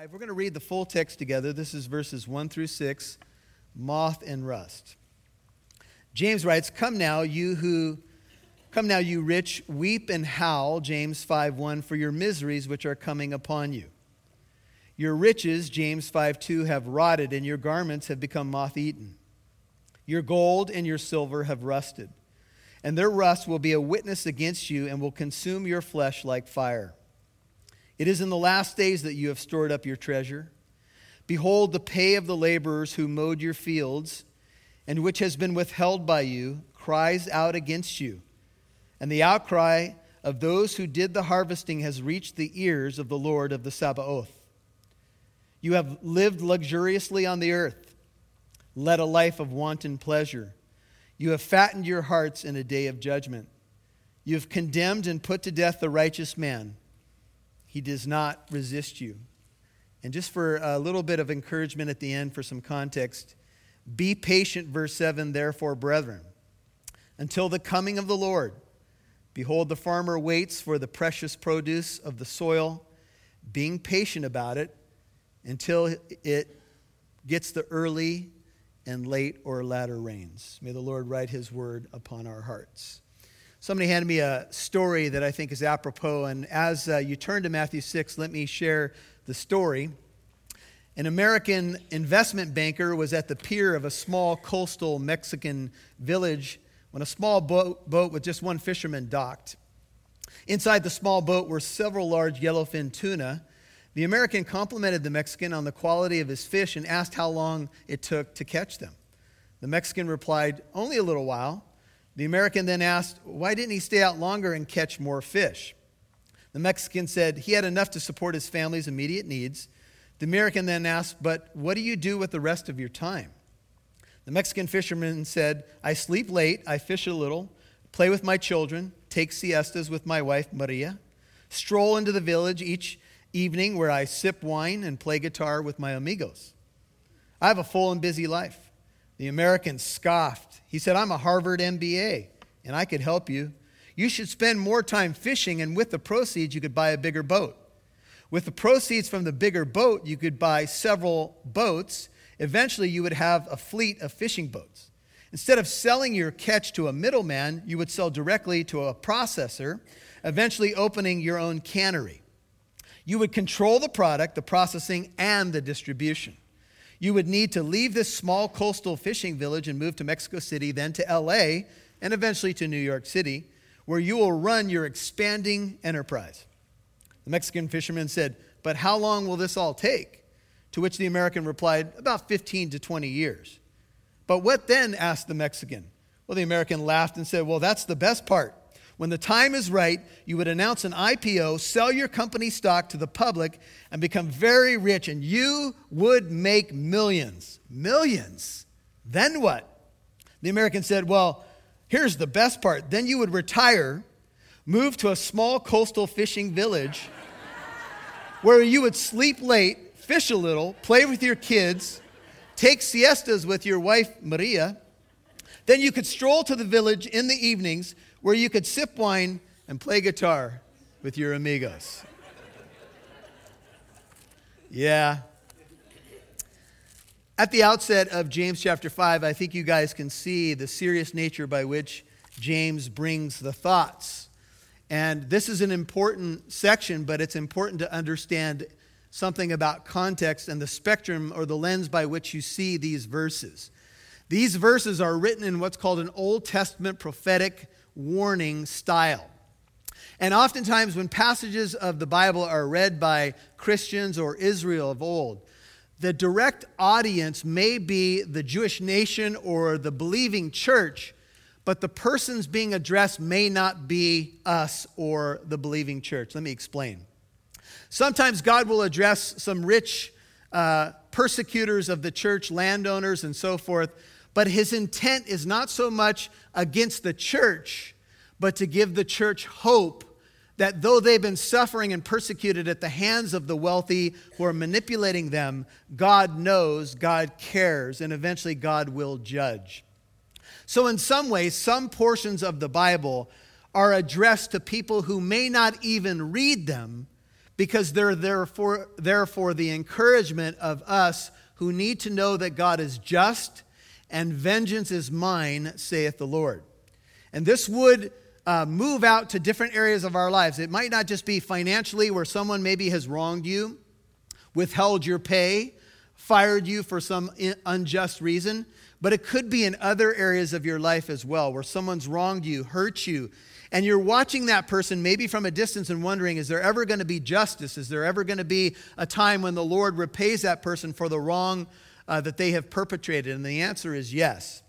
Uh, 5. We're going to read the full text together. This is verses 1 through 6, moth and rust. James writes, "Come now, you who come now you rich, weep and howl, James 5:1 for your miseries which are coming upon you. Your riches, James 5:2 have rotted and your garments have become moth-eaten. Your gold and your silver have rusted, and their rust will be a witness against you and will consume your flesh like fire." It is in the last days that you have stored up your treasure. Behold, the pay of the laborers who mowed your fields, and which has been withheld by you, cries out against you. And the outcry of those who did the harvesting has reached the ears of the Lord of the Sabaoth. You have lived luxuriously on the earth, led a life of wanton pleasure. You have fattened your hearts in a day of judgment. You have condemned and put to death the righteous man he does not resist you. And just for a little bit of encouragement at the end, for some context, be patient, verse 7, therefore, brethren, until the coming of the Lord. Behold, the farmer waits for the precious produce of the soil, being patient about it until it gets the early and late or latter rains. May the Lord write his word upon our hearts. Somebody handed me a story that I think is apropos, and as uh, you turn to Matthew 6, let me share the story. An American investment banker was at the pier of a small coastal Mexican village when a small boat, boat with just one fisherman docked. Inside the small boat were several large yellowfin tuna. The American complimented the Mexican on the quality of his fish and asked how long it took to catch them. The Mexican replied, Only a little while. The American then asked, Why didn't he stay out longer and catch more fish? The Mexican said he had enough to support his family's immediate needs. The American then asked, But what do you do with the rest of your time? The Mexican fisherman said, I sleep late, I fish a little, play with my children, take siestas with my wife Maria, stroll into the village each evening where I sip wine and play guitar with my amigos. I have a full and busy life. The American scoffed. He said, I'm a Harvard MBA, and I could help you. You should spend more time fishing, and with the proceeds, you could buy a bigger boat. With the proceeds from the bigger boat, you could buy several boats. Eventually, you would have a fleet of fishing boats. Instead of selling your catch to a middleman, you would sell directly to a processor, eventually opening your own cannery. You would control the product, the processing, and the distribution. You would need to leave this small coastal fishing village and move to Mexico City, then to LA, and eventually to New York City, where you will run your expanding enterprise. The Mexican fisherman said, But how long will this all take? To which the American replied, About 15 to 20 years. But what then? asked the Mexican. Well, the American laughed and said, Well, that's the best part. When the time is right, you would announce an IPO, sell your company stock to the public, and become very rich, and you would make millions. Millions. Then what? The American said, Well, here's the best part. Then you would retire, move to a small coastal fishing village where you would sleep late, fish a little, play with your kids, take siestas with your wife, Maria. Then you could stroll to the village in the evenings where you could sip wine and play guitar with your amigos. Yeah. At the outset of James chapter 5, I think you guys can see the serious nature by which James brings the thoughts. And this is an important section, but it's important to understand something about context and the spectrum or the lens by which you see these verses. These verses are written in what's called an Old Testament prophetic warning style. And oftentimes, when passages of the Bible are read by Christians or Israel of old, the direct audience may be the Jewish nation or the believing church, but the persons being addressed may not be us or the believing church. Let me explain. Sometimes God will address some rich uh, persecutors of the church, landowners, and so forth, but his intent is not so much against the church, but to give the church hope that though they've been suffering and persecuted at the hands of the wealthy who are manipulating them, God knows, God cares, and eventually God will judge. So, in some ways, some portions of the Bible are addressed to people who may not even read them because they're there for, there for the encouragement of us who need to know that God is just and vengeance is mine, saith the Lord. And this would uh, move out to different areas of our lives. It might not just be financially, where someone maybe has wronged you, withheld your pay, fired you for some unjust reason, but it could be in other areas of your life as well, where someone's wronged you, hurt you, and you're watching that person maybe from a distance and wondering, is there ever going to be justice? Is there ever going to be a time when the Lord repays that person for the wrong uh, that they have perpetrated? And the answer is yes.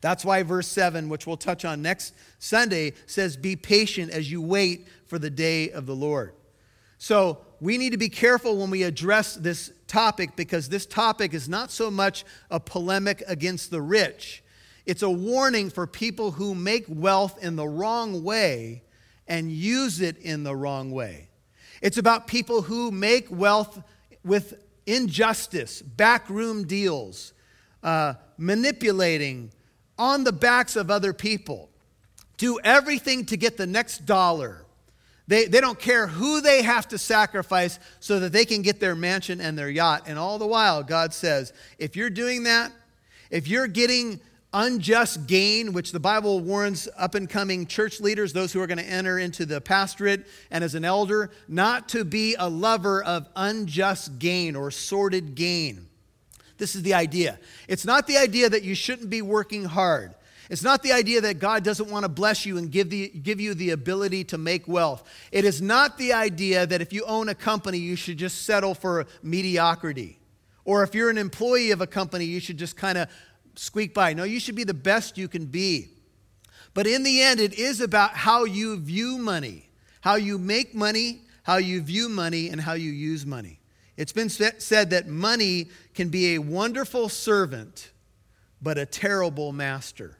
That's why verse 7, which we'll touch on next Sunday, says, Be patient as you wait for the day of the Lord. So we need to be careful when we address this topic because this topic is not so much a polemic against the rich, it's a warning for people who make wealth in the wrong way and use it in the wrong way. It's about people who make wealth with injustice, backroom deals, uh, manipulating on the backs of other people. Do everything to get the next dollar. They, they don't care who they have to sacrifice so that they can get their mansion and their yacht. And all the while, God says, if you're doing that, if you're getting unjust gain, which the Bible warns up and coming church leaders, those who are going to enter into the pastorate and as an elder, not to be a lover of unjust gain or sordid gain. This is the idea. It's not the idea that you shouldn't be working hard. It's not the idea that God doesn't want to bless you and give, the, give you the ability to make wealth. It is not the idea that if you own a company, you should just settle for mediocrity. Or if you're an employee of a company, you should just kind of squeak by. No, you should be the best you can be. But in the end, it is about how you view money, how you make money, how you view money, and how you use money. It's been said that money can be a wonderful servant, but a terrible master.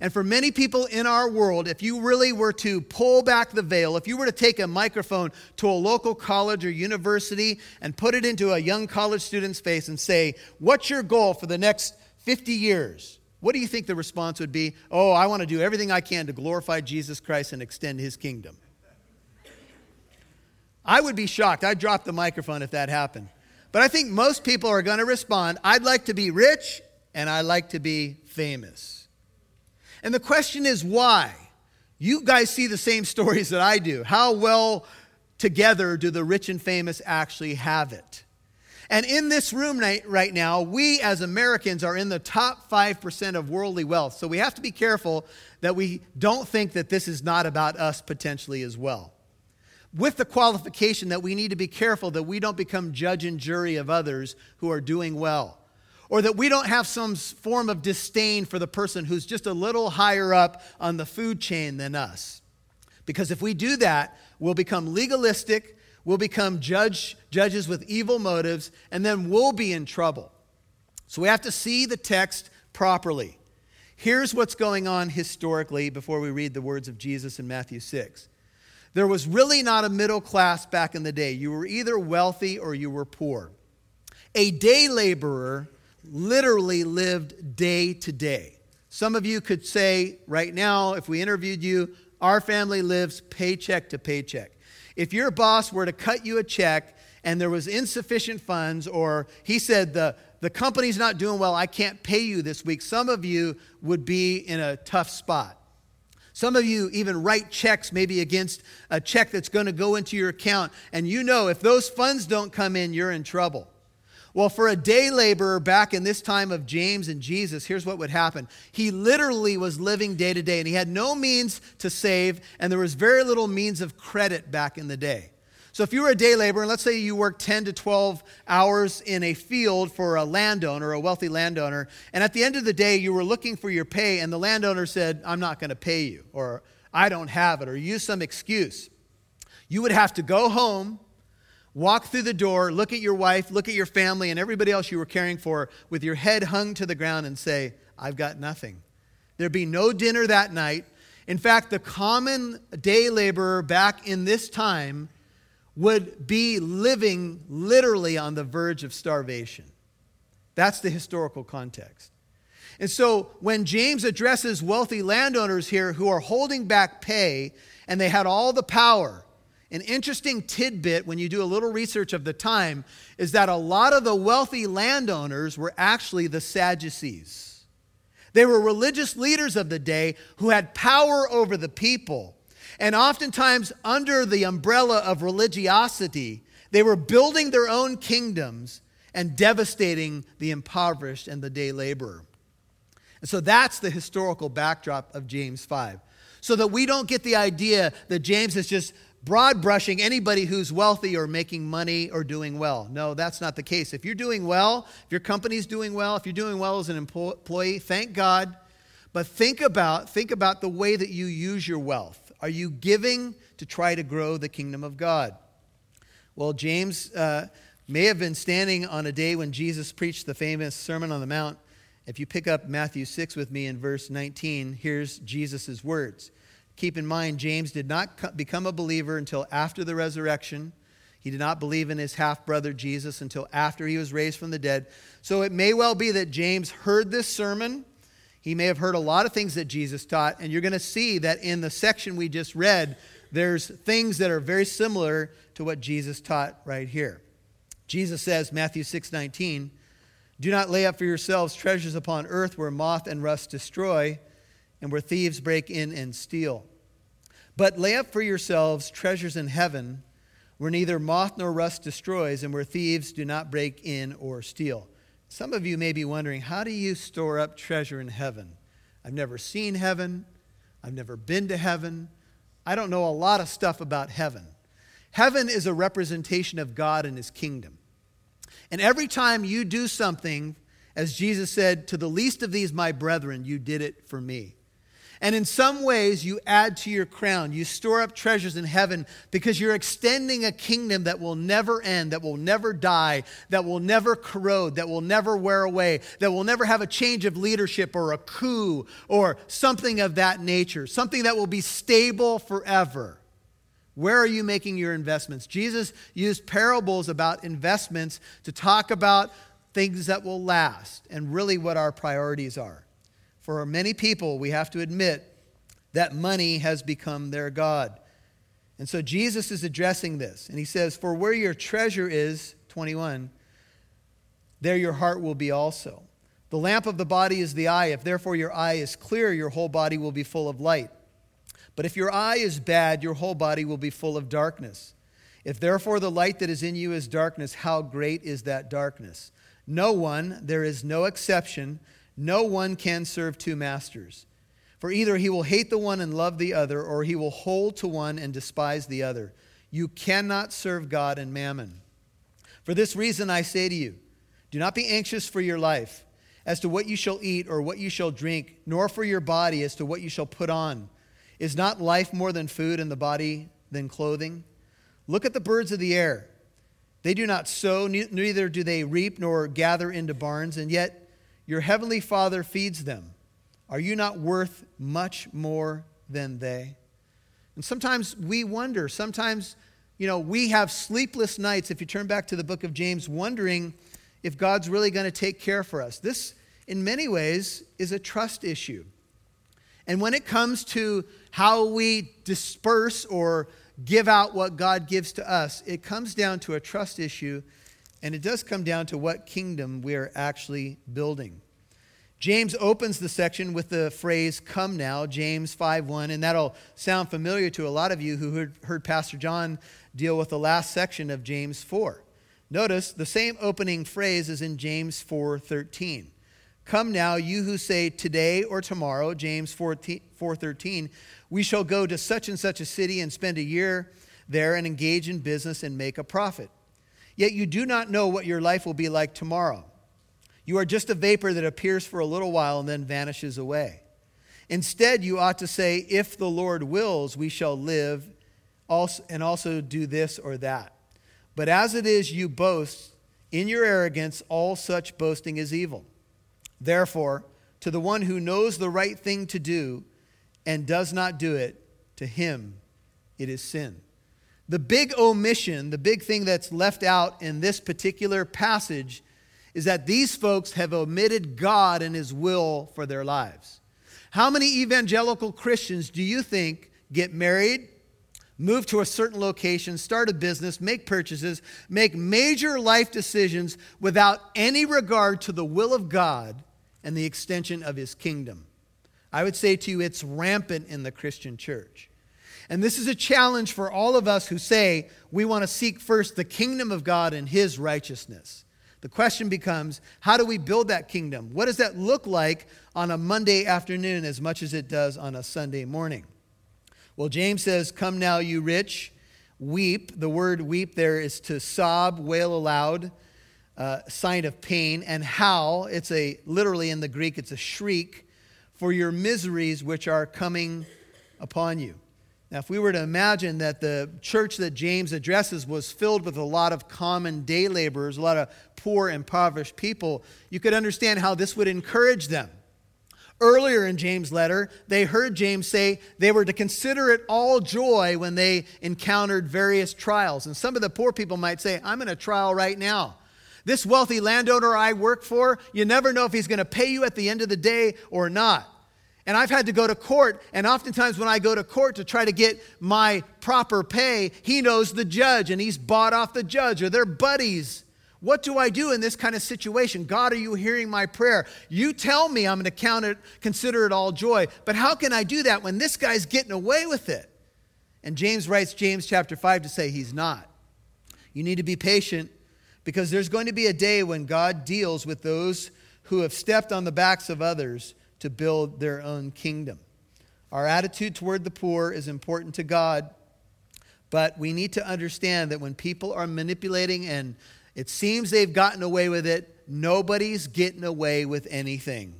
And for many people in our world, if you really were to pull back the veil, if you were to take a microphone to a local college or university and put it into a young college student's face and say, What's your goal for the next 50 years, what do you think the response would be? Oh, I want to do everything I can to glorify Jesus Christ and extend his kingdom. I would be shocked. I'd drop the microphone if that happened. But I think most people are going to respond I'd like to be rich and I'd like to be famous. And the question is why? You guys see the same stories that I do. How well together do the rich and famous actually have it? And in this room right now, we as Americans are in the top 5% of worldly wealth. So we have to be careful that we don't think that this is not about us potentially as well. With the qualification that we need to be careful that we don't become judge and jury of others who are doing well. Or that we don't have some form of disdain for the person who's just a little higher up on the food chain than us. Because if we do that, we'll become legalistic We'll become judge, judges with evil motives, and then we'll be in trouble. So we have to see the text properly. Here's what's going on historically before we read the words of Jesus in Matthew 6. There was really not a middle class back in the day. You were either wealthy or you were poor. A day laborer literally lived day to day. Some of you could say right now, if we interviewed you, our family lives paycheck to paycheck. If your boss were to cut you a check and there was insufficient funds, or he said, the, the company's not doing well, I can't pay you this week, some of you would be in a tough spot. Some of you even write checks maybe against a check that's going to go into your account, and you know if those funds don't come in, you're in trouble. Well, for a day laborer back in this time of James and Jesus, here's what would happen. He literally was living day to day, and he had no means to save, and there was very little means of credit back in the day. So, if you were a day laborer, and let's say you worked 10 to 12 hours in a field for a landowner, a wealthy landowner, and at the end of the day, you were looking for your pay, and the landowner said, I'm not going to pay you, or I don't have it, or use some excuse, you would have to go home walk through the door, look at your wife, look at your family, and everybody else you were caring for with your head hung to the ground and say, I've got nothing. There'd be no dinner that night. In fact, the common day laborer back in this time would be living literally on the verge of starvation. That's the historical context. And so when James addresses wealthy landowners here who are holding back pay and they had all the power, An interesting tidbit when you do a little research of the time is that a lot of the wealthy landowners were actually the Sadducees. They were religious leaders of the day who had power over the people. And oftentimes, under the umbrella of religiosity, they were building their own kingdoms and devastating the impoverished and the day laborer. And so that's the historical backdrop of James 5. So that we don't get the idea that James is just broad brushing anybody who's wealthy or making money or doing well. No, that's not the case. If you're doing well, if your company's doing well, if you're doing well as an employee, thank God. But think about think about the way that you use your wealth. Are you giving to try to grow the kingdom of God? Well, James uh, may have been standing on a day when Jesus preached the famous Sermon on the Mount. If you pick up Matthew 6 with me in verse 19, here's Jesus' words. Keep in mind, James did not become a believer until after the resurrection. He did not believe in his half brother Jesus until after he was raised from the dead. So it may well be that James heard this sermon. He may have heard a lot of things that Jesus taught. And you're going to see that in the section we just read, there's things that are very similar to what Jesus taught right here. Jesus says, Matthew 6 19, Do not lay up for yourselves treasures upon earth where moth and rust destroy and where thieves break in and steal. But lay up for yourselves treasures in heaven, where neither moth nor rust destroys, and where thieves do not break in or steal. Some of you may be wondering, how do you store up treasure in heaven? I've never seen heaven. I've never been to heaven. I don't know a lot of stuff about heaven. Heaven is a representation of God and his kingdom. And every time you do something, as Jesus said, to the least of these, my brethren, you did it for me. And in some ways, you add to your crown. You store up treasures in heaven because you're extending a kingdom that will never end, that will never die, that will never corrode, that will never wear away, that will never have a change of leadership or a coup or something of that nature, something that will be stable forever. Where are you making your investments? Jesus used parables about investments to talk about things that will last and really what our priorities are. For many people, we have to admit that money has become their God. And so Jesus is addressing this. And he says, For where your treasure is, 21, there your heart will be also. The lamp of the body is the eye. If therefore your eye is clear, your whole body will be full of light. But if your eye is bad, your whole body will be full of darkness. If therefore the light that is in you is darkness, how great is that darkness? No one, there is no exception, no one can serve two masters. For either he will hate the one and love the other, or he will hold to one and despise the other. You cannot serve God and mammon. For this reason I say to you do not be anxious for your life as to what you shall eat or what you shall drink, nor for your body as to what you shall put on. Is not life more than food and the body than clothing? Look at the birds of the air. They do not sow, neither do they reap nor gather into barns, and yet your heavenly Father feeds them. Are you not worth much more than they? And sometimes we wonder, sometimes, you know, we have sleepless nights, if you turn back to the book of James, wondering if God's really going to take care for us. This, in many ways, is a trust issue. And when it comes to how we disperse or give out what God gives to us, it comes down to a trust issue and it does come down to what kingdom we are actually building. James opens the section with the phrase come now james 5.1 and that'll sound familiar to a lot of you who heard, pastor john deal with the last section of james 4 notice the same opening phrase is in james 4.13 come now you who say today or tomorrow james 4 4.13 we shall go to such and such a city and spend a year there and engage in business and make a profit Yet you do not know what your life will be like tomorrow. You are just a vapor that appears for a little while and then vanishes away. Instead, you ought to say, If the Lord wills, we shall live and also do this or that. But as it is, you boast in your arrogance, all such boasting is evil. Therefore, to the one who knows the right thing to do and does not do it, to him it is sin. The big omission, the big thing that's left out in this particular passage, is that these folks have omitted God and His will for their lives. How many evangelical Christians do you think get married, move to a certain location, start a business, make purchases, make major life decisions without any regard to the will of God and the extension of his kingdom. I would say to you, it's rampant in the Christian church. And this is a challenge for all of us who say we want to seek first the kingdom of God and his righteousness. The question becomes how do we build that kingdom? What does that look like on a Monday afternoon as much as it does on a Sunday morning? Well, James says, Come now, you rich, weep. The word weep there is to sob, wail aloud, uh, sign of pain, and howl. It's a, literally in the Greek, it's a shriek for your miseries which are coming upon you. Now, if we were to imagine that the church that James addresses was filled with a lot of common day laborers, a lot of poor, impoverished people, you could understand how this would encourage them. Earlier in James' letter, they heard James say they were to consider it all joy when they encountered various trials. And some of the poor people might say, I'm in a trial right now. This wealthy landowner I work for, you never know if he's going to pay you at the end of the day or not. And I've had to go to court, and oftentimes when I go to court to try to get my proper pay, he knows the judge and he's bought off the judge or they're buddies. What do I do in this kind of situation? God, are you hearing my prayer? You tell me I'm going to count it, consider it all joy. But how can I do that when this guy's getting away with it? And James writes James chapter 5 to say he's not. You need to be patient because there's going to be a day when God deals with those who have stepped on the backs of others to build their own kingdom. Our attitude toward the poor is important to God, but we need to understand that when people are manipulating and it seems they've gotten away with it. Nobody's getting away with anything.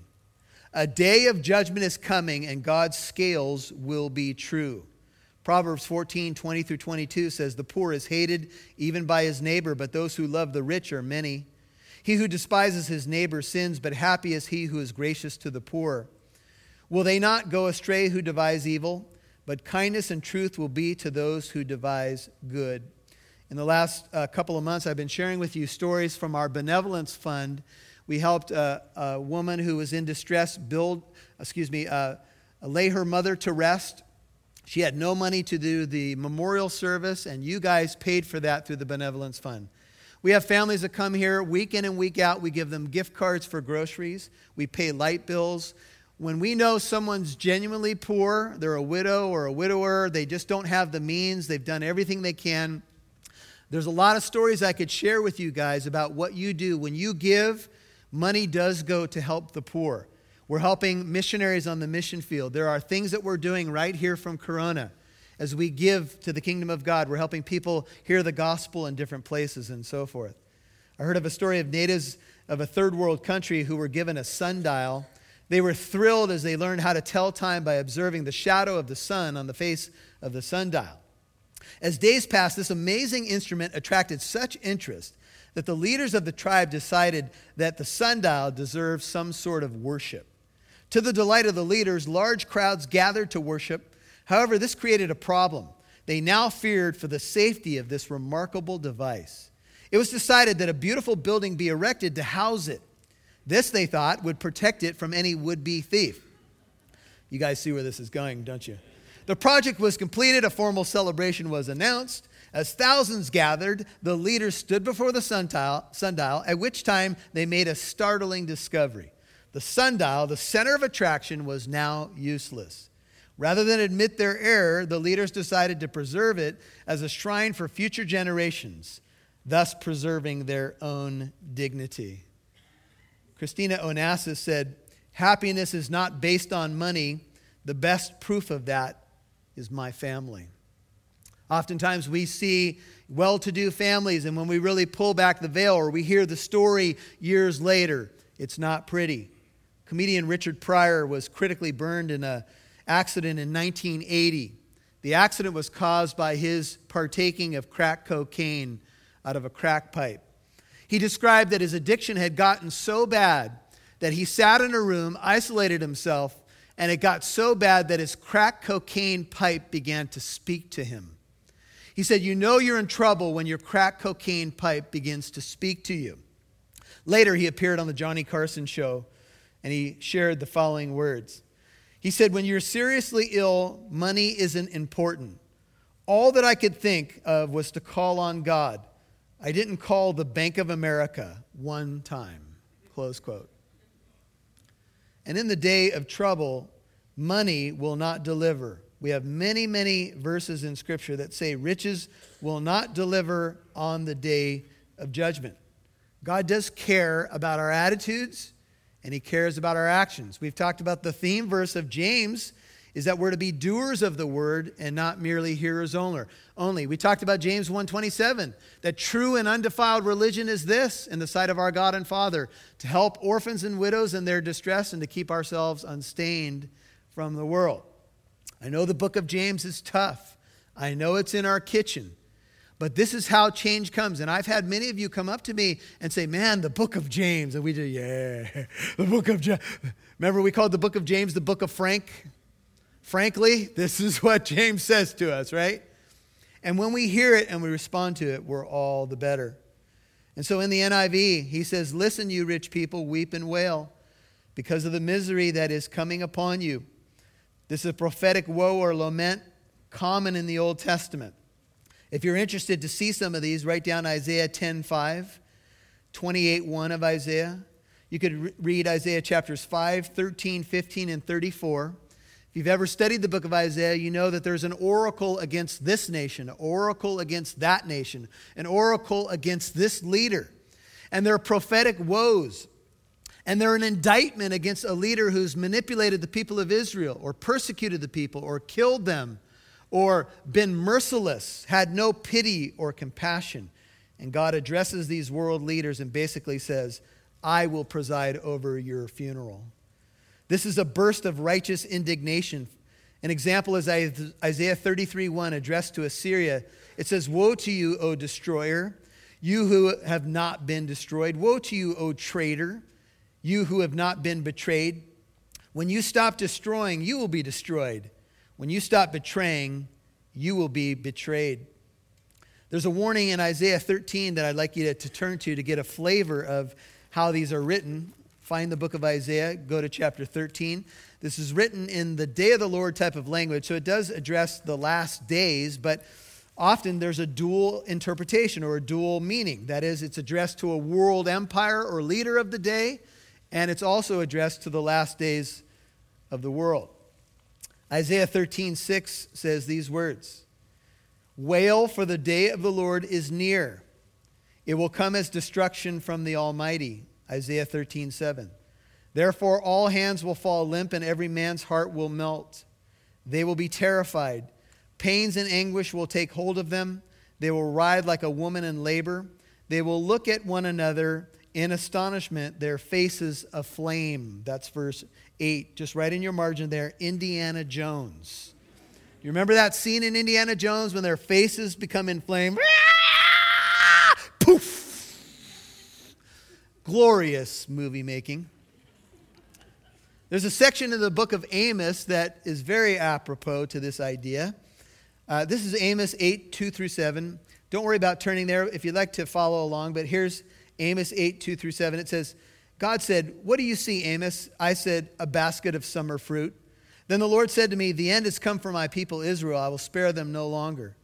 A day of judgment is coming, and God's scales will be true. Proverbs 14, 20 through 22 says, The poor is hated even by his neighbor, but those who love the rich are many. He who despises his neighbor sins, but happy is he who is gracious to the poor. Will they not go astray who devise evil? But kindness and truth will be to those who devise good. In the last uh, couple of months, I've been sharing with you stories from our benevolence fund. We helped a, a woman who was in distress build, excuse me, uh, lay her mother to rest. She had no money to do the memorial service, and you guys paid for that through the benevolence fund. We have families that come here week in and week out. We give them gift cards for groceries. We pay light bills. When we know someone's genuinely poor, they're a widow or a widower, they just don't have the means, they've done everything they can there's a lot of stories I could share with you guys about what you do. When you give, money does go to help the poor. We're helping missionaries on the mission field. There are things that we're doing right here from Corona. As we give to the kingdom of God, we're helping people hear the gospel in different places and so forth. I heard of a story of natives of a third world country who were given a sundial. They were thrilled as they learned how to tell time by observing the shadow of the sun on the face of the sundial. As days passed, this amazing instrument attracted such interest that the leaders of the tribe decided that the sundial deserved some sort of worship. To the delight of the leaders, large crowds gathered to worship. However, this created a problem. They now feared for the safety of this remarkable device. It was decided that a beautiful building be erected to house it. This, they thought, would protect it from any would be thief. You guys see where this is going, don't you? The project was completed, a formal celebration was announced. As thousands gathered, the leaders stood before the sundial, sundial, at which time they made a startling discovery. The sundial, the center of attraction, was now useless. Rather than admit their error, the leaders decided to preserve it as a shrine for future generations, thus preserving their own dignity. Christina Onassis said, Happiness is not based on money. The best proof of that is my family. Oftentimes we see well to do families, and when we really pull back the veil or we hear the story years later, it's not pretty. Comedian Richard Pryor was critically burned in an accident in 1980. The accident was caused by his partaking of crack cocaine out of a crack pipe. He described that his addiction had gotten so bad that he sat in a room, isolated himself, and it got so bad that his crack cocaine pipe began to speak to him. He said, You know you're in trouble when your crack cocaine pipe begins to speak to you. Later, he appeared on the Johnny Carson show and he shared the following words. He said, When you're seriously ill, money isn't important. all that I could think of was to call on God. I didn't call the Bank of America one time. Close quote. And in the day of trouble, money will not deliver. We have many, many verses in Scripture that say riches will not deliver on the day of judgment. God does care about our attitudes and He cares about our actions. We've talked about the theme verse of James is that we're to be doers of the word and not merely hearers only. We talked about James 1:27 that true and undefiled religion is this in the sight of our God and Father to help orphans and widows in their distress and to keep ourselves unstained from the world. I know the book of James is tough. I know it's in our kitchen. But this is how change comes. And I've had many of you come up to me and say, Man, the book of James. And we do, yeah, the book of James. Remember, we called the book of James the book of Frank? Frankly, this is what James says to us, right? And when we hear it and we respond to it, we're all the better. And so in the NIV, he says, Listen, you rich people, weep and wail because of the misery that is coming upon you. This is a prophetic woe or lament common in the Old Testament. If you're interested to see some of these, write down Isaiah 10 5, 28 1 of Isaiah. You could re- read Isaiah chapters 5, 13, 15, and 34. If you've ever studied the book of Isaiah, you know that there's an oracle against this nation, an oracle against that nation, an oracle against this leader. And they're prophetic woes. And they're an indictment against a leader who's manipulated the people of Israel, or persecuted the people, or killed them, or been merciless, had no pity or compassion. And God addresses these world leaders and basically says, I will preside over your funeral. This is a burst of righteous indignation. An example is Isaiah 33 1, addressed to Assyria. It says, Woe to you, O destroyer, you who have not been destroyed. Woe to you, O traitor, you who have not been betrayed. When you stop destroying, you will be destroyed. When you stop betraying, you will be betrayed. There's a warning in Isaiah 13 that I'd like you to, to turn to to get a flavor of how these are written. Find the book of Isaiah, go to chapter 13. This is written in the day of the Lord type of language, so it does address the last days, but often there's a dual interpretation or a dual meaning. That is, it's addressed to a world empire or leader of the day, and it's also addressed to the last days of the world. Isaiah 13, 6 says these words Wail, for the day of the Lord is near. It will come as destruction from the Almighty. Isaiah 13, 7. Therefore, all hands will fall limp, and every man's heart will melt. They will be terrified. Pains and anguish will take hold of them. They will ride like a woman in labor. They will look at one another in astonishment, their faces aflame. That's verse 8. Just right in your margin there, Indiana Jones. You remember that scene in Indiana Jones when their faces become inflamed? Poof! glorious movie making. There's a section in the book of Amos that is very apropos to this idea. Uh, this is Amos 8, 2 through 7. Don't worry about turning there if you'd like to follow along, but here's Amos 8, 2 through 7. It says, God said, What do you see, Amos? I said, A basket of summer fruit. Then the Lord said to me, The end has come for my people Israel. I will spare them no longer.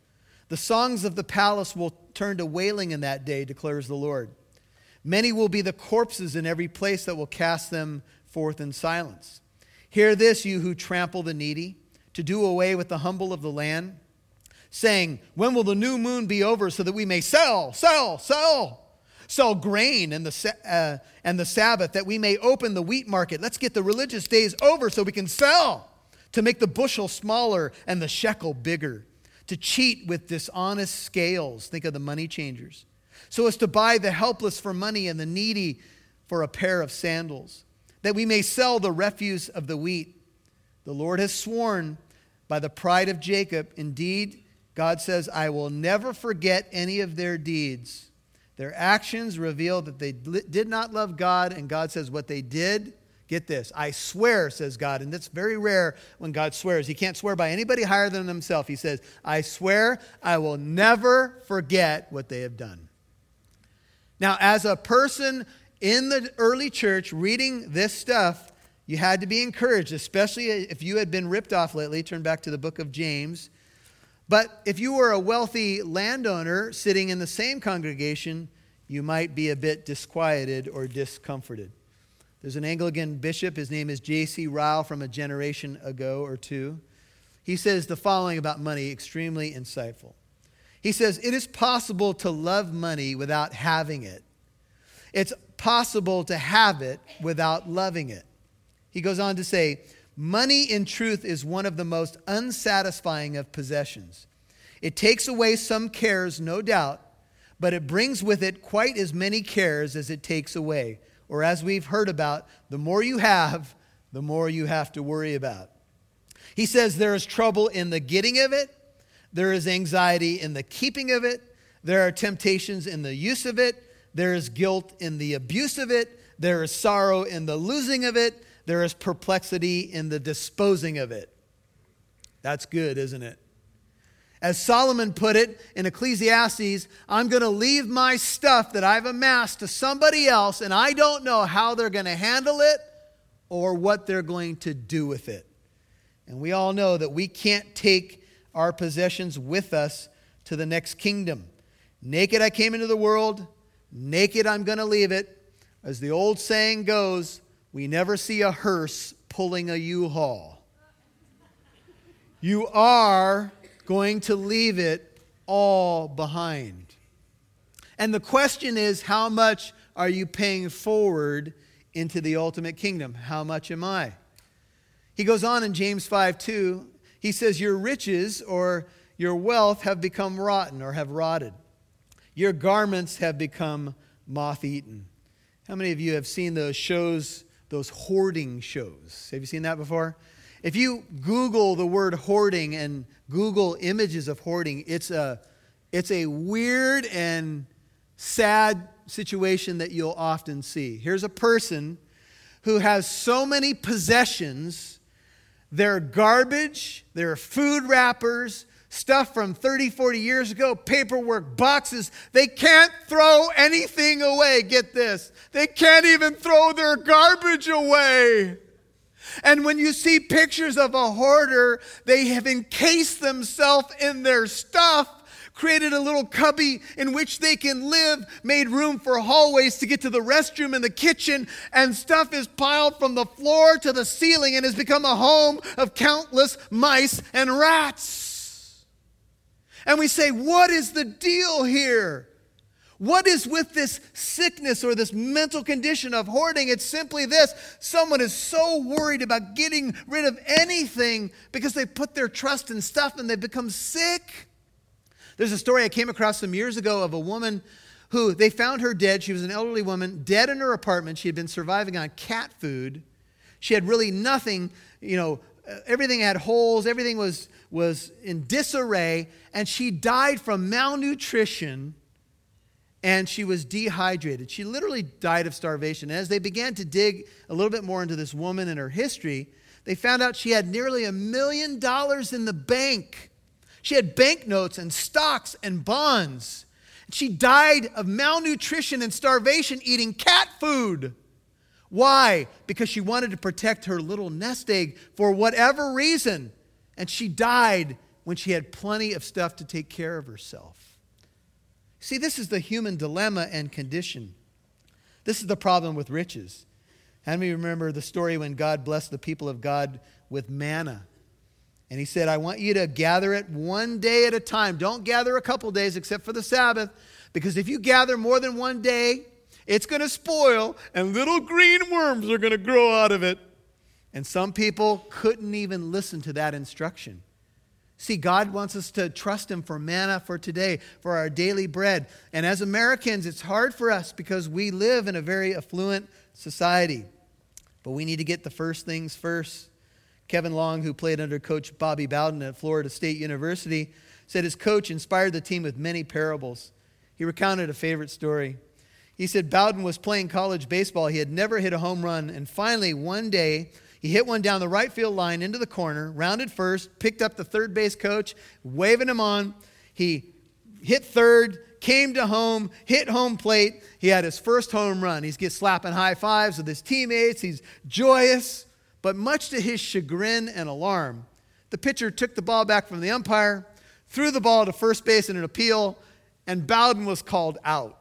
The songs of the palace will turn to wailing in that day, declares the Lord. Many will be the corpses in every place that will cast them forth in silence. Hear this, you who trample the needy, to do away with the humble of the land, saying, When will the new moon be over so that we may sell, sell, sell? Sell grain and the, uh, and the Sabbath, that we may open the wheat market. Let's get the religious days over so we can sell, to make the bushel smaller and the shekel bigger, to cheat with dishonest scales. Think of the money changers so as to buy the helpless for money and the needy for a pair of sandals, that we may sell the refuse of the wheat. The Lord has sworn by the pride of Jacob, indeed, God says, I will never forget any of their deeds. Their actions reveal that they did not love God, and God says, What they did, get this, I swear, says God, and that's very rare when God swears. He can't swear by anybody higher than himself. He says, I swear I will never forget what they have done. Now, as a person in the early church reading this stuff, you had to be encouraged, especially if you had been ripped off lately. Turn back to the book of James. But if you were a wealthy landowner sitting in the same congregation, you might be a bit disquieted or discomforted. There's an Anglican bishop, his name is J.C. Ryle from a generation ago or two. He says the following about money, extremely insightful. He says, It is possible to love money without having it. It's possible to have it without loving it. He goes on to say, Money, in truth, is one of the most unsatisfying of possessions. It takes away some cares, no doubt, but it brings with it quite as many cares as it takes away. Or, as we've heard about, the more you have, the more you have to worry about. He says there is trouble in the getting of it, there is anxiety in the keeping of it, there are temptations in the use of it, there is guilt in the abuse of it, there is sorrow in the losing of it, there is perplexity in the disposing of it. That's good, isn't it? As Solomon put it in Ecclesiastes, I'm going to leave my stuff that I've amassed to somebody else, and I don't know how they're going to handle it or what they're going to do with it. And we all know that we can't take our possessions with us to the next kingdom. Naked I came into the world, naked I'm going to leave it. As the old saying goes, we never see a hearse pulling a U haul. You are going to leave it all behind. And the question is how much are you paying forward into the ultimate kingdom? How much am I? He goes on in James 5 2. He says, Your riches or your wealth have become rotten or have rotted. Your garments have become moth eaten. How many of you have seen those shows, those hoarding shows? Have you seen that before? If you Google the word hoarding and Google images of hoarding, it's a, it's a weird and sad situation that you'll often see. Here's a person who has so many possessions they're garbage, they're food wrappers, stuff from 30, 40 years ago, paperwork, boxes. They can't throw anything away. Get this. They can't even throw their garbage away. And when you see pictures of a hoarder, they have encased themselves in their stuff created a little cubby in which they can live, made room for hallways to get to the restroom and the kitchen, and stuff is piled from the floor to the ceiling and has become a home of countless mice and rats. And we say, What is the deal here? What is with this sickness or this mental condition of hoarding? It's simply this someone is so worried about getting rid of anything because they put their trust in stuff and they become sick. There's a story I came across some years ago of a woman who they found her dead. She was an elderly woman, dead in her apartment. She had been surviving on cat food. She had really nothing, you know, uh, everything had holes, everything was, was in disarray, and she died from malnutrition and she was dehydrated. She literally died of starvation. And As they began to dig a little bit more into this woman and her history, they found out she had nearly a million dollars in the bank. She had banknotes and stocks and bonds. She died of malnutrition and starvation eating cat food. Why? Because she wanted to protect her little nest egg for whatever reason. And she died when she had plenty of stuff to take care of herself. See, this is the human dilemma and condition. This is the problem with riches. How many remember the story when God blessed the people of God with manna? And he said, I want you to gather it one day at a time. Don't gather a couple days except for the Sabbath, because if you gather more than one day, it's going to spoil and little green worms are going to grow out of it. And some people couldn't even listen to that instruction. See, God wants us to trust Him for manna for today, for our daily bread. And as Americans, it's hard for us because we live in a very affluent society. But we need to get the first things first. Kevin Long, who played under coach Bobby Bowden at Florida State University, said his coach inspired the team with many parables. He recounted a favorite story. He said Bowden was playing college baseball. He had never hit a home run. And finally, one day, he hit one down the right field line into the corner, rounded first, picked up the third base coach, waving him on. He hit third, came to home, hit home plate. He had his first home run. He's get slapping high fives with his teammates. He's joyous. But much to his chagrin and alarm, the pitcher took the ball back from the umpire, threw the ball to first base in an appeal, and Bowden was called out.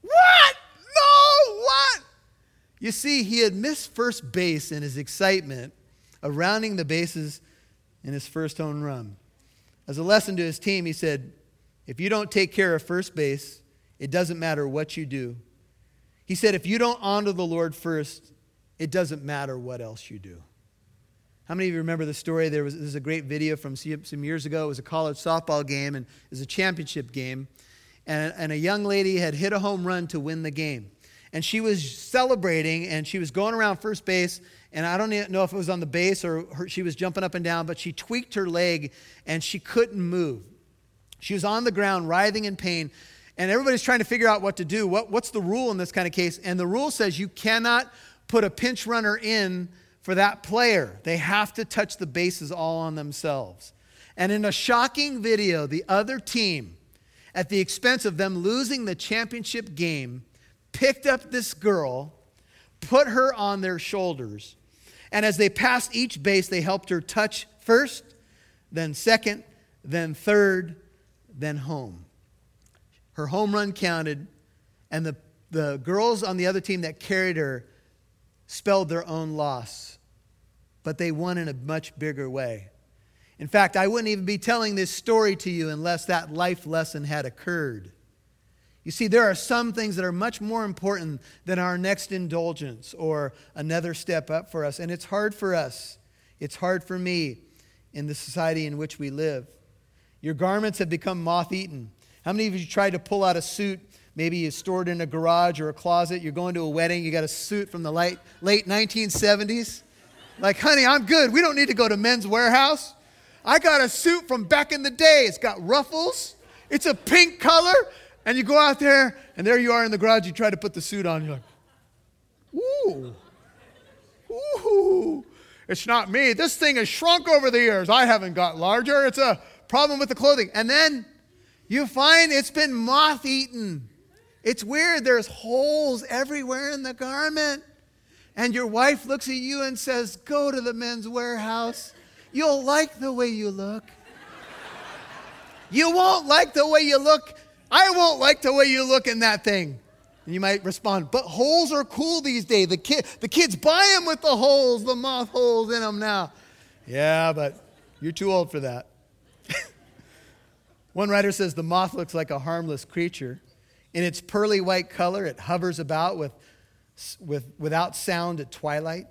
What? No, what? You see, he had missed first base in his excitement of rounding the bases in his first home run. As a lesson to his team, he said, If you don't take care of first base, it doesn't matter what you do. He said, If you don't honor the Lord first, it doesn't matter what else you do. How many of you remember the story? There was, was a great video from some years ago. It was a college softball game, and it was a championship game. And, and a young lady had hit a home run to win the game. And she was celebrating, and she was going around first base, and I don't know if it was on the base or her, she was jumping up and down, but she tweaked her leg and she couldn't move. She was on the ground, writhing in pain, and everybody's trying to figure out what to do. What, what's the rule in this kind of case? And the rule says you cannot put a pinch runner in for that player. They have to touch the bases all on themselves. And in a shocking video, the other team, at the expense of them losing the championship game, picked up this girl, put her on their shoulders, and as they passed each base, they helped her touch first, then second, then third, then home. Her home run counted, and the, the girls on the other team that carried her spelled their own loss, but they won in a much bigger way. In fact, I wouldn't even be telling this story to you unless that life lesson had occurred. You see, there are some things that are much more important than our next indulgence or another step up for us. And it's hard for us. It's hard for me in the society in which we live. Your garments have become moth eaten. How many of you tried to pull out a suit? Maybe you stored in a garage or a closet. You're going to a wedding. You got a suit from the late, late 1970s. Like, honey, I'm good. We don't need to go to Men's Wearhouse. I got a suit from back in the day. It's got ruffles. It's a pink color. And you go out there, and there you are in the garage, you try to put the suit on, you're like, ooh, ooh, it's not me. This thing has shrunk over the years. I haven't got larger. It's a problem with the clothing. And then you find it's been moth eaten. It's weird. There's holes everywhere in the garment. And your wife looks at you and says, Go to the Men's Wearhouse. You'll like the way you look. You won't like the way you look I won't like the way you look in that thing. And you might respond, but holes are cool these days. The, kid, the kids buy them with the holes, the moth holes in them now. Yeah, but you're too old for that. One writer says the moth looks like a harmless creature. In its pearly white color, it hovers about with, with, without sound at twilight,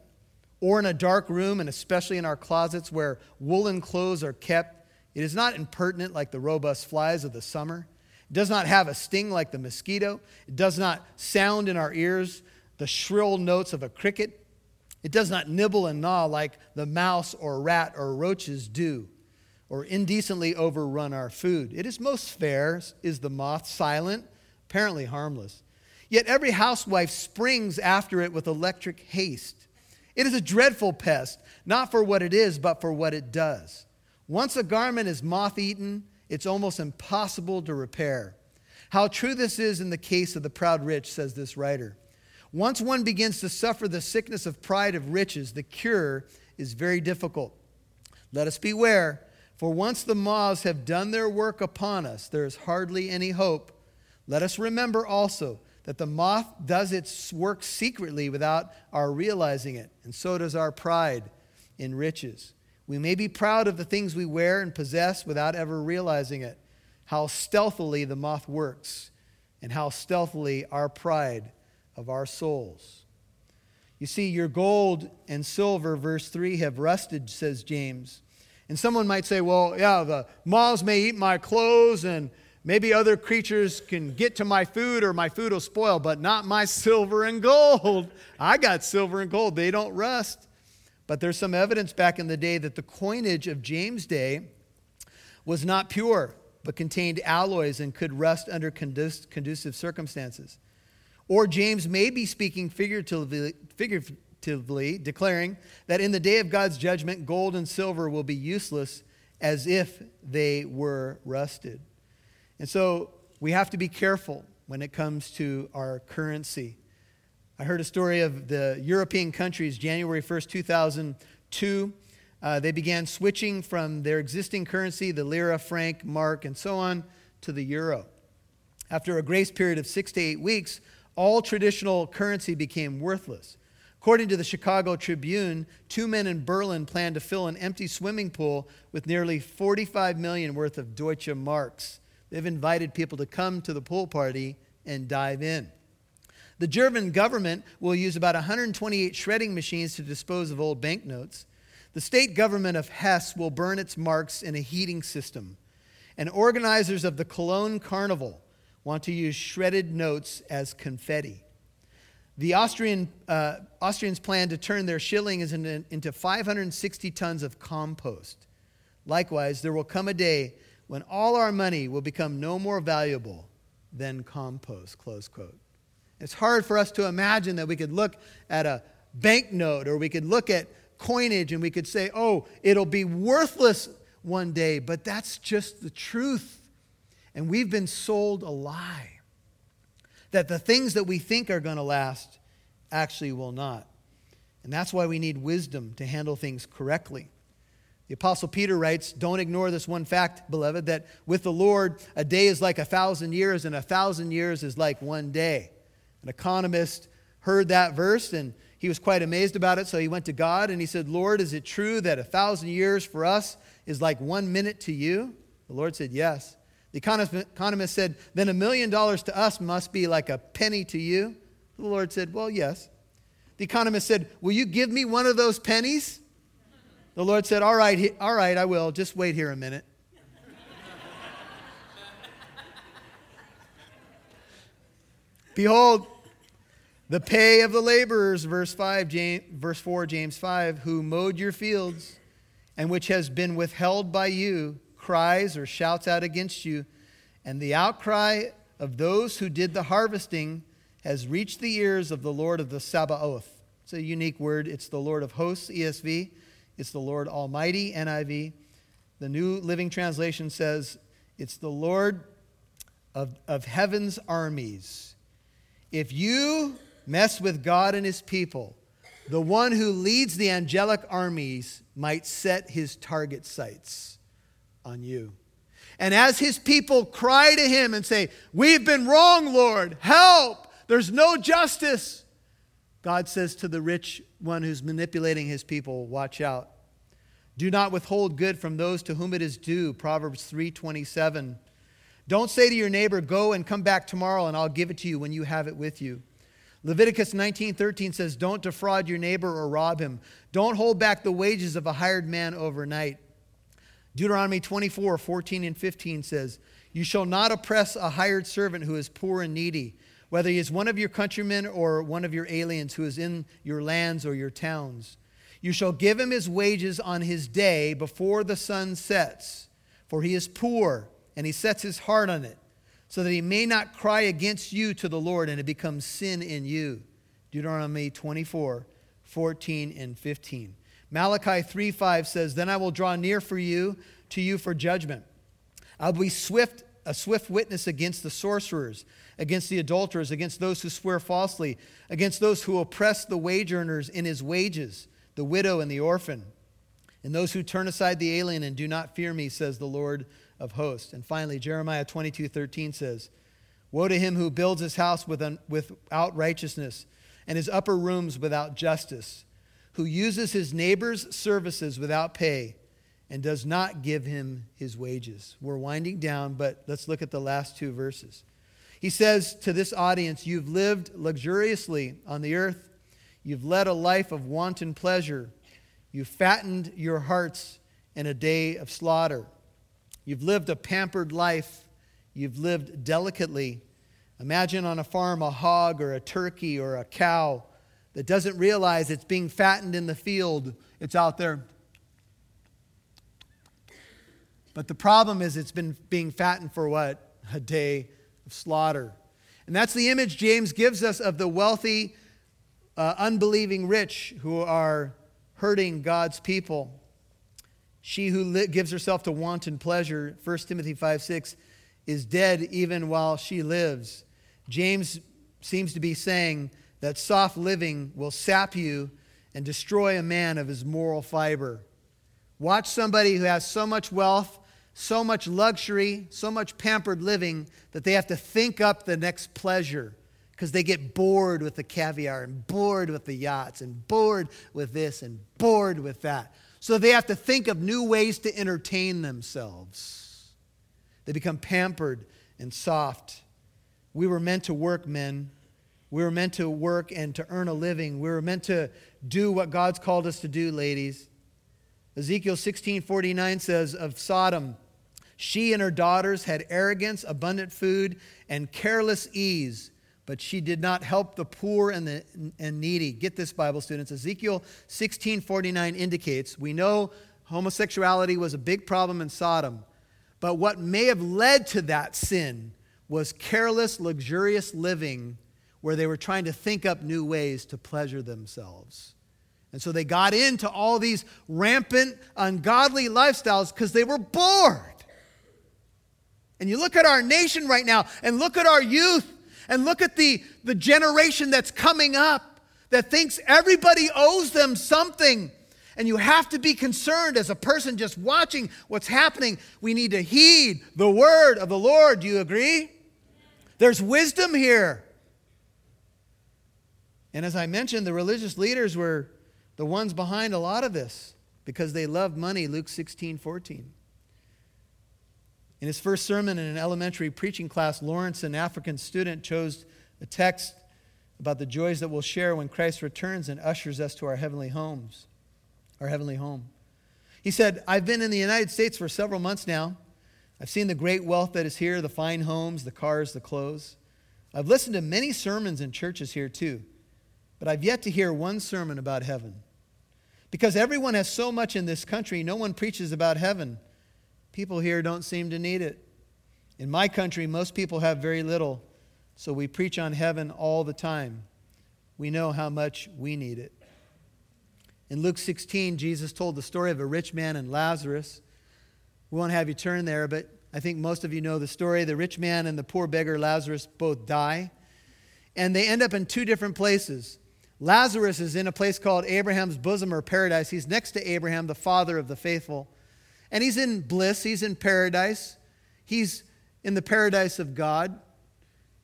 or in a dark room, and especially in our closets where woolen clothes are kept. It is not impertinent like the robust flies of the summer. It does not have a sting like the mosquito. It does not sound in our ears the shrill notes of a cricket. It does not nibble and gnaw like the mouse or rat or roaches do, or indecently overrun our food. It is most fair, is the moth, silent, apparently harmless. Yet every housewife springs after it with electric haste. It is a dreadful pest, not for what it is, but for what it does. Once a garment is moth eaten, it's almost impossible to repair. How true this is in the case of the proud rich, says this writer. Once one begins to suffer the sickness of pride of riches, the cure is very difficult. Let us beware, for once the moths have done their work upon us, there is hardly any hope. Let us remember also that the moth does its work secretly without our realizing it, and so does our pride in riches. We may be proud of the things we wear and possess without ever realizing it. How stealthily the moth works, and how stealthily our pride of our souls. You see, your gold and silver, verse 3, have rusted, says James. And someone might say, well, yeah, the moths may eat my clothes, and maybe other creatures can get to my food, or my food will spoil, but not my silver and gold. I got silver and gold, they don't rust. But there's some evidence back in the day that the coinage of James' day was not pure, but contained alloys and could rust under conducive circumstances. Or James may be speaking figuratively, figuratively, declaring that in the day of God's judgment, gold and silver will be useless as if they were rusted. And so we have to be careful when it comes to our currency. I heard a story of the European countries, January 1st, 2002. uh, they began switching from their existing currency, the lira, franc, mark, and so on, to the euro. After a grace period of six to eight weeks, all traditional currency became worthless. According to the Chicago Tribune, two men in Berlin plan to fill an empty swimming pool with nearly 45 million worth of Deutsche Marks. They've invited people to come to the pool party and dive in. The German government will use about 128 shredding machines to dispose of old banknotes. The state government of Hesse will burn its marks in a heating system. And organizers of the Cologne Carnival want to use shredded notes as confetti. The Austrian, uh, Austrians plan to turn their shillings into, into 560 tons of compost. Likewise, there will come a day when all our money will become no more valuable than compost, close quote. It's hard for us to imagine that we could look at a banknote or we could look at coinage and we could say, oh, it'll be worthless one day, but that's just the truth. And we've been sold a lie that the things that we think are going to last actually will not. And that's why we need wisdom to handle things correctly. The Apostle Peter writes, Don't ignore this one fact, beloved, that with the Lord, a day is like a thousand years, and a thousand years is like one day. An economist heard that verse and he was quite amazed about it, so he went to God and he said, Lord, is it true that a thousand years for us is like one minute to you? The Lord said, Yes. The economist said, Then a million dollars to us must be like a penny to you. The Lord said, Well, yes. The economist said, Will you give me one of those pennies? The Lord said, All right, all right, I will. Just wait here a minute. Behold, the pay of the laborers, verse 5, James, verse 4, James 5, who mowed your fields and which has been withheld by you, cries or shouts out against you, and the outcry of those who did the harvesting has reached the ears of the Lord of the Sabaoth. It's a unique word. It's the Lord of hosts, ESV. It's the Lord Almighty, NIV. The New Living Translation says, It's the Lord of, of heaven's armies. If you mess with God and his people, the one who leads the angelic armies might set his target sights on you. And as his people cry to him and say, We've been wrong, Lord, help, there's no justice. God says to the rich one who's manipulating his people, Watch out. Do not withhold good from those to whom it is due. Proverbs 3:27. Don't say to your neighbor, "Go and come back tomorrow and I'll give it to you when you have it with you." Leviticus 19:13 says, "Don't defraud your neighbor or rob him. Don't hold back the wages of a hired man overnight." Deuteronomy 24, 14 and 15 says, You shall not oppress a hired servant who is poor and needy, whether he is one of your countrymen or one of your aliens who is in your lands or your towns. You shall give him his wages on his day before the sun sets, for he is poor, and he sets his heart on it, so that he may not cry against you to the Lord, and it becomes sin in you. Deuteronomy 24, 14 and 15. Malachi 3 5 says, "Then I will draw near for you to you for judgment. I'll be swift a swift witness against the sorcerers, against the adulterers, against those who swear falsely, against those who oppress the wage earners in his wages, the widow and the orphan, and those who turn aside the alien and do not fear me, says the Lord of hosts." And finally, Jeremiah 22:13 says, "Woe to him who builds his house without righteousness and his upper rooms without justice." who uses his neighbor's services without pay and does not give him his wages. We're winding down, but let's look at the last two verses. He says to this audience, You've lived luxuriously on the earth, you've led a life of wanton pleasure, you've fattened your hearts in a day of slaughter. You've lived a pampered life, you've lived delicately. Imagine on a farm a hog or a turkey or a cow that doesn't realize it's being fattened in the field, it's out there. But the problem is it's been being fattened for what? A day of slaughter. And that's the image James gives us of the wealthy, uh, unbelieving rich who are hurting God's people. She who gives herself to wanton pleasure, 1 Timothy 5 6, is dead even while she lives. James seems to be saying that soft living will sap you and destroy a man of his moral fiber. Watch somebody who has so much wealth, so much luxury, so much pampered living that they have to think up the next pleasure because they get bored with the caviar and bored with the yachts and bored with this and bored with that. So they have to think of new ways to entertain themselves. They become pampered and soft. We were meant to work, men. We were meant to work and to earn a living. We were meant to do what God's called us to do, ladies. Ezekiel 16:49 says of Sodom, she and her daughters had arrogance, abundant food, and careless ease but she did not help the poor and the and needy. Get this, Bible students. Ezekiel 16:49 indicates we know homosexuality was a big problem in Sodom, but what may have led to that sin was careless, luxurious living where they were trying to think up new ways to pleasure themselves. And so they got into all these rampant, ungodly lifestyles because they were bored. And you look at our nation right now and look at our youth and look at the, the generation that's coming up that thinks everybody owes them something. And you have to be concerned as a person just watching what's happening. We need to heed the word of the Lord. Do you agree? There's wisdom here. And as I mentioned, the religious leaders were the ones behind a lot of this because they loved money, Luke 16, 14. In his first sermon in an elementary preaching class, Lawrence, an African student, chose a text about the joys that we'll share when Christ returns and ushers us to our heavenly homes, our heavenly home. He said, I've been in the United States for several months now. I've seen the great wealth that is here, the fine homes, the cars, the clothes. I've listened to many sermons in churches here too, but I've yet to hear one sermon about heaven. Because everyone has so much in this country, no one preaches about heaven. People here don't seem to need it. In my country, most people have very little, so we preach on heaven all the time. We know how much we need it. In Luke 16, Jesus told the story of a rich man and Lazarus. We won't have you turn there, but I think most of you know the story. The rich man and the poor beggar Lazarus both die, and they end up in two different places. Lazarus is in a place called Abraham's bosom or paradise. He's next to Abraham, the father of the faithful. And he's in bliss, he's in paradise, he's in the paradise of God.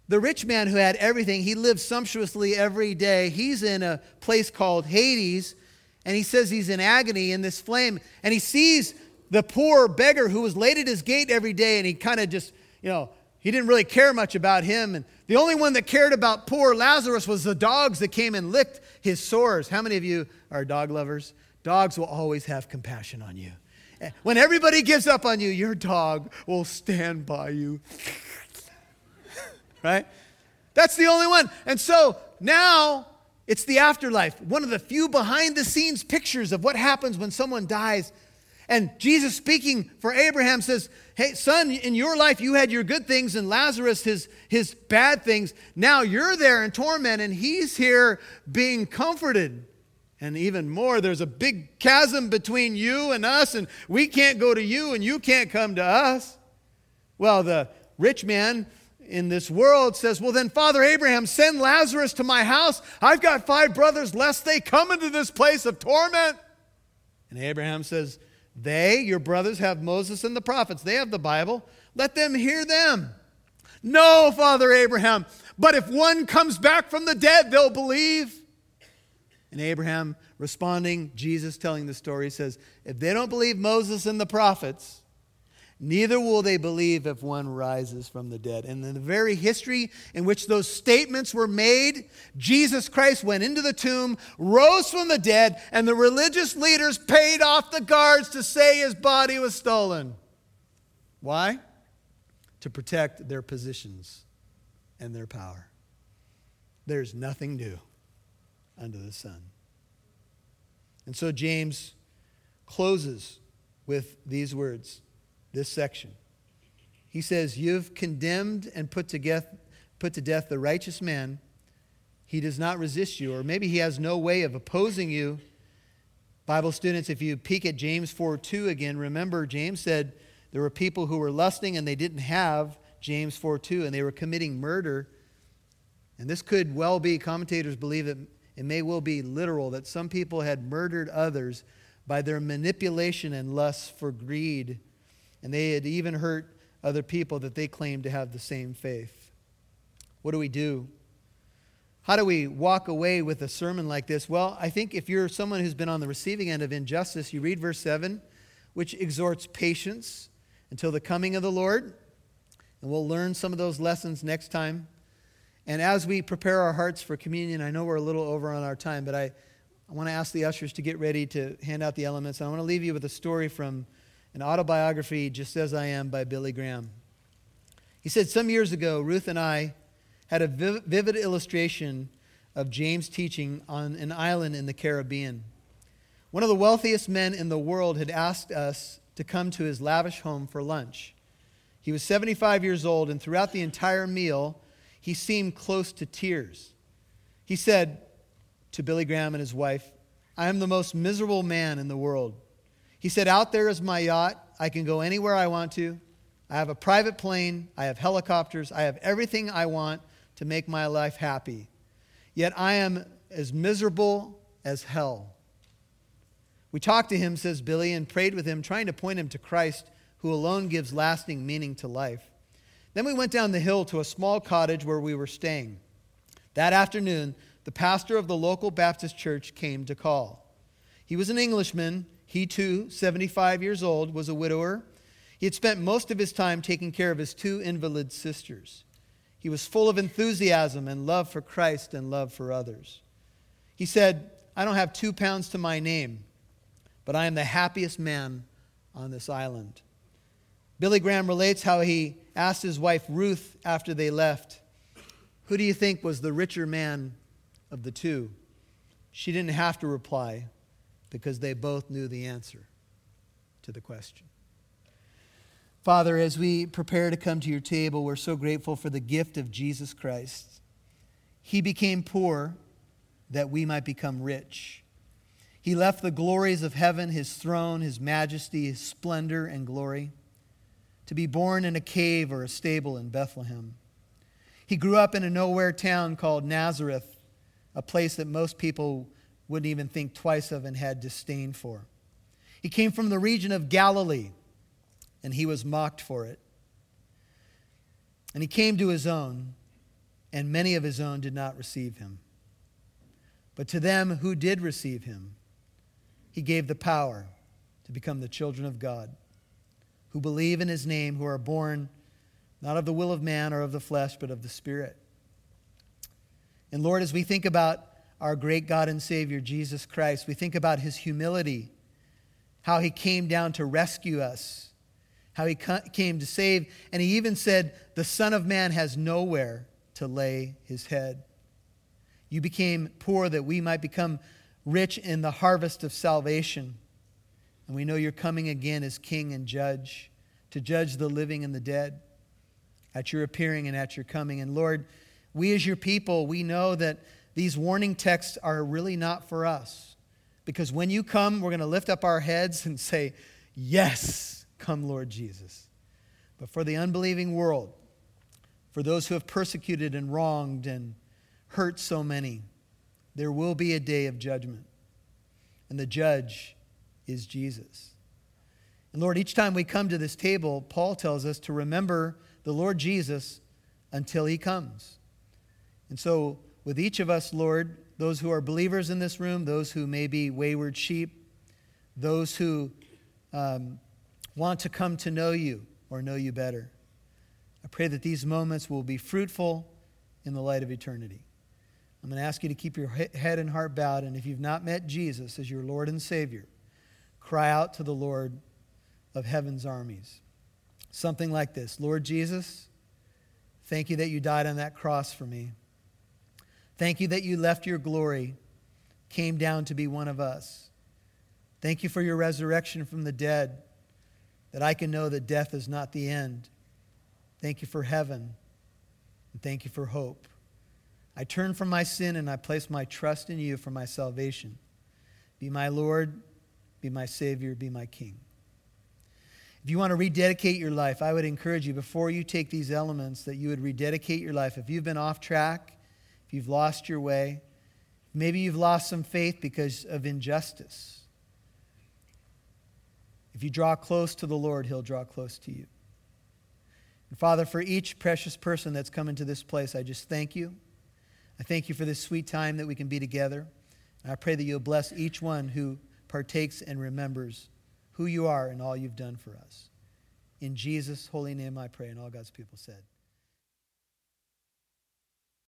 The rich man who had everything, he lived sumptuously every day. He's in a place called Hades, and he says he's in agony in this flame. And he sees the poor beggar who was laid at his gate every day, and he kind of just, you know, he didn't really care much about him. And the only one that cared about poor Lazarus was the dogs that came and licked his sores. How many of you are dog lovers? Dogs will always have compassion on you. When everybody gives up on you, your dog will stand by you. right? That's the only one. And so now it's the afterlife. One of the few behind the scenes pictures of what happens when someone dies. And Jesus speaking for Abraham says, Hey, son, in your life you had your good things and Lazarus his, his bad things. Now you're there in torment and he's here being comforted. And even more, there's a big chasm between you and us, and we can't go to you, and you can't come to us. Well, the rich man in this world says, Well, then, Father Abraham, send Lazarus to my house. I've got five brothers, lest they come into this place of torment. And Abraham says, They, your brothers, have Moses and the prophets. They have the Bible. Let them hear them. No, Father Abraham, but if one comes back from the dead, they'll believe. And Abraham responding, Jesus telling the story, says, If they don't believe Moses and the prophets, neither will they believe if one rises from the dead. And in the very history in which those statements were made, Jesus Christ went into the tomb, rose from the dead, and the religious leaders paid off the guards to say his body was stolen. Why? To protect their positions and their power. There's nothing new under the sun. And so James closes with these words, this section. He says, You've condemned and put to, death, put to death the righteous man. He does not resist you, or maybe he has no way of opposing you. Bible students, if you peek at James 4 2 again, remember James said there were people who were lusting and they didn't have James 4 2, and they were committing murder. And this could well be, commentators believe that it may well be literal that some people had murdered others by their manipulation and lust for greed. And they had even hurt other people that they claimed to have the same faith. What do we do? How do we walk away with a sermon like this? Well, I think if you're someone who's been on the receiving end of injustice, you read verse 7, which exhorts patience until the coming of the Lord. And we'll learn some of those lessons next time. And as we prepare our hearts for communion, I know we're a little over on our time, but I, I want to ask the ushers to get ready to hand out the elements. And I want to leave you with a story from an autobiography, Just As I Am, by Billy Graham. He said, Some years ago, Ruth and I had a vivid illustration of James' teaching on an island in the Caribbean. One of the wealthiest men in the world had asked us to come to his lavish home for lunch. He was 75 years old, and throughout the entire meal, he seemed close to tears. He said to Billy Graham and his wife, I am the most miserable man in the world. He said, Out there is my yacht. I can go anywhere I want to. I have a private plane. I have helicopters. I have everything I want to make my life happy. Yet I am as miserable as hell. We talked to him, says Billy, and prayed with him, trying to point him to Christ, who alone gives lasting meaning to life. Then we went down the hill to a small cottage where we were staying. That afternoon, the pastor of the local Baptist church came to call. He was an Englishman. He too, 75 years old, was a widower. He had spent most of his time taking care of his two invalid sisters. He was full of enthusiasm and love for Christ and love for others. He said, I don't have two pounds to my name, but I am the happiest man on this island. Billy Graham relates how he asked his wife Ruth after they left, Who do you think was the richer man of the two? She didn't have to reply because they both knew the answer to the question. Father, as we prepare to come to your table, we're so grateful for the gift of Jesus Christ. He became poor that we might become rich. He left the glories of heaven, his throne, his majesty, his splendor and glory, to be born in a cave or a stable in Bethlehem. He grew up in a nowhere town called Nazareth, a place that most people wouldn't even think twice of and had disdain for. He came from the region of Galilee and he was mocked for it. And he came to his own, and many of his own did not receive him. But to them who did receive him, he gave the power to become the children of God, who believe in his name, who are born not of the will of man or of the flesh, but of the Spirit. And Lord, as we think about our great God and Savior, Jesus Christ, we think about his humility, how he came down to rescue us how he came to save. And he even said, The Son of Man has nowhere to lay his head. You became poor that we might become rich in the harvest of salvation. And we know you're coming again as king and judge to judge the living and the dead at your appearing and at your coming. And Lord, we as your people, we know that these warning texts are really not for us. Because when you come, we're going to lift up our heads and say, Yes Come, Lord Jesus. But for the unbelieving world, for those who have persecuted and wronged and hurt so many, there will be a day of judgment. And the judge is Jesus. And Lord, each time we come to this table, Paul tells us to remember the Lord Jesus until he comes. And so, with each of us, Lord, those who are believers in this room, those who may be wayward sheep, those who um, want to come to know you or know you better. I pray that these moments will be fruitful in the light of eternity. I'm going to ask you to keep your head and heart bowed, and if you've not met Jesus as your Lord and Savior, cry out to the Lord of heaven's armies. Something like this Lord Jesus, thank you that you died on that cross for me. Thank you that you left your glory, came down to be one of us. Thank you for your resurrection from the dead that I can know that death is not the end. Thank you for heaven, and thank you for hope. I turn from my sin and I place my trust in you for my salvation. Be my Lord, be my Savior, be my King. If you want to rededicate your life, I would encourage you before you take these elements that you would rededicate your life. If you've been off track, if you've lost your way, maybe you've lost some faith because of injustice. If you draw close to the Lord, He'll draw close to you. And Father, for each precious person that's come into this place, I just thank you. I thank you for this sweet time that we can be together. And I pray that you'll bless each one who partakes and remembers who you are and all you've done for us. In Jesus' holy name I pray, and all God's people said.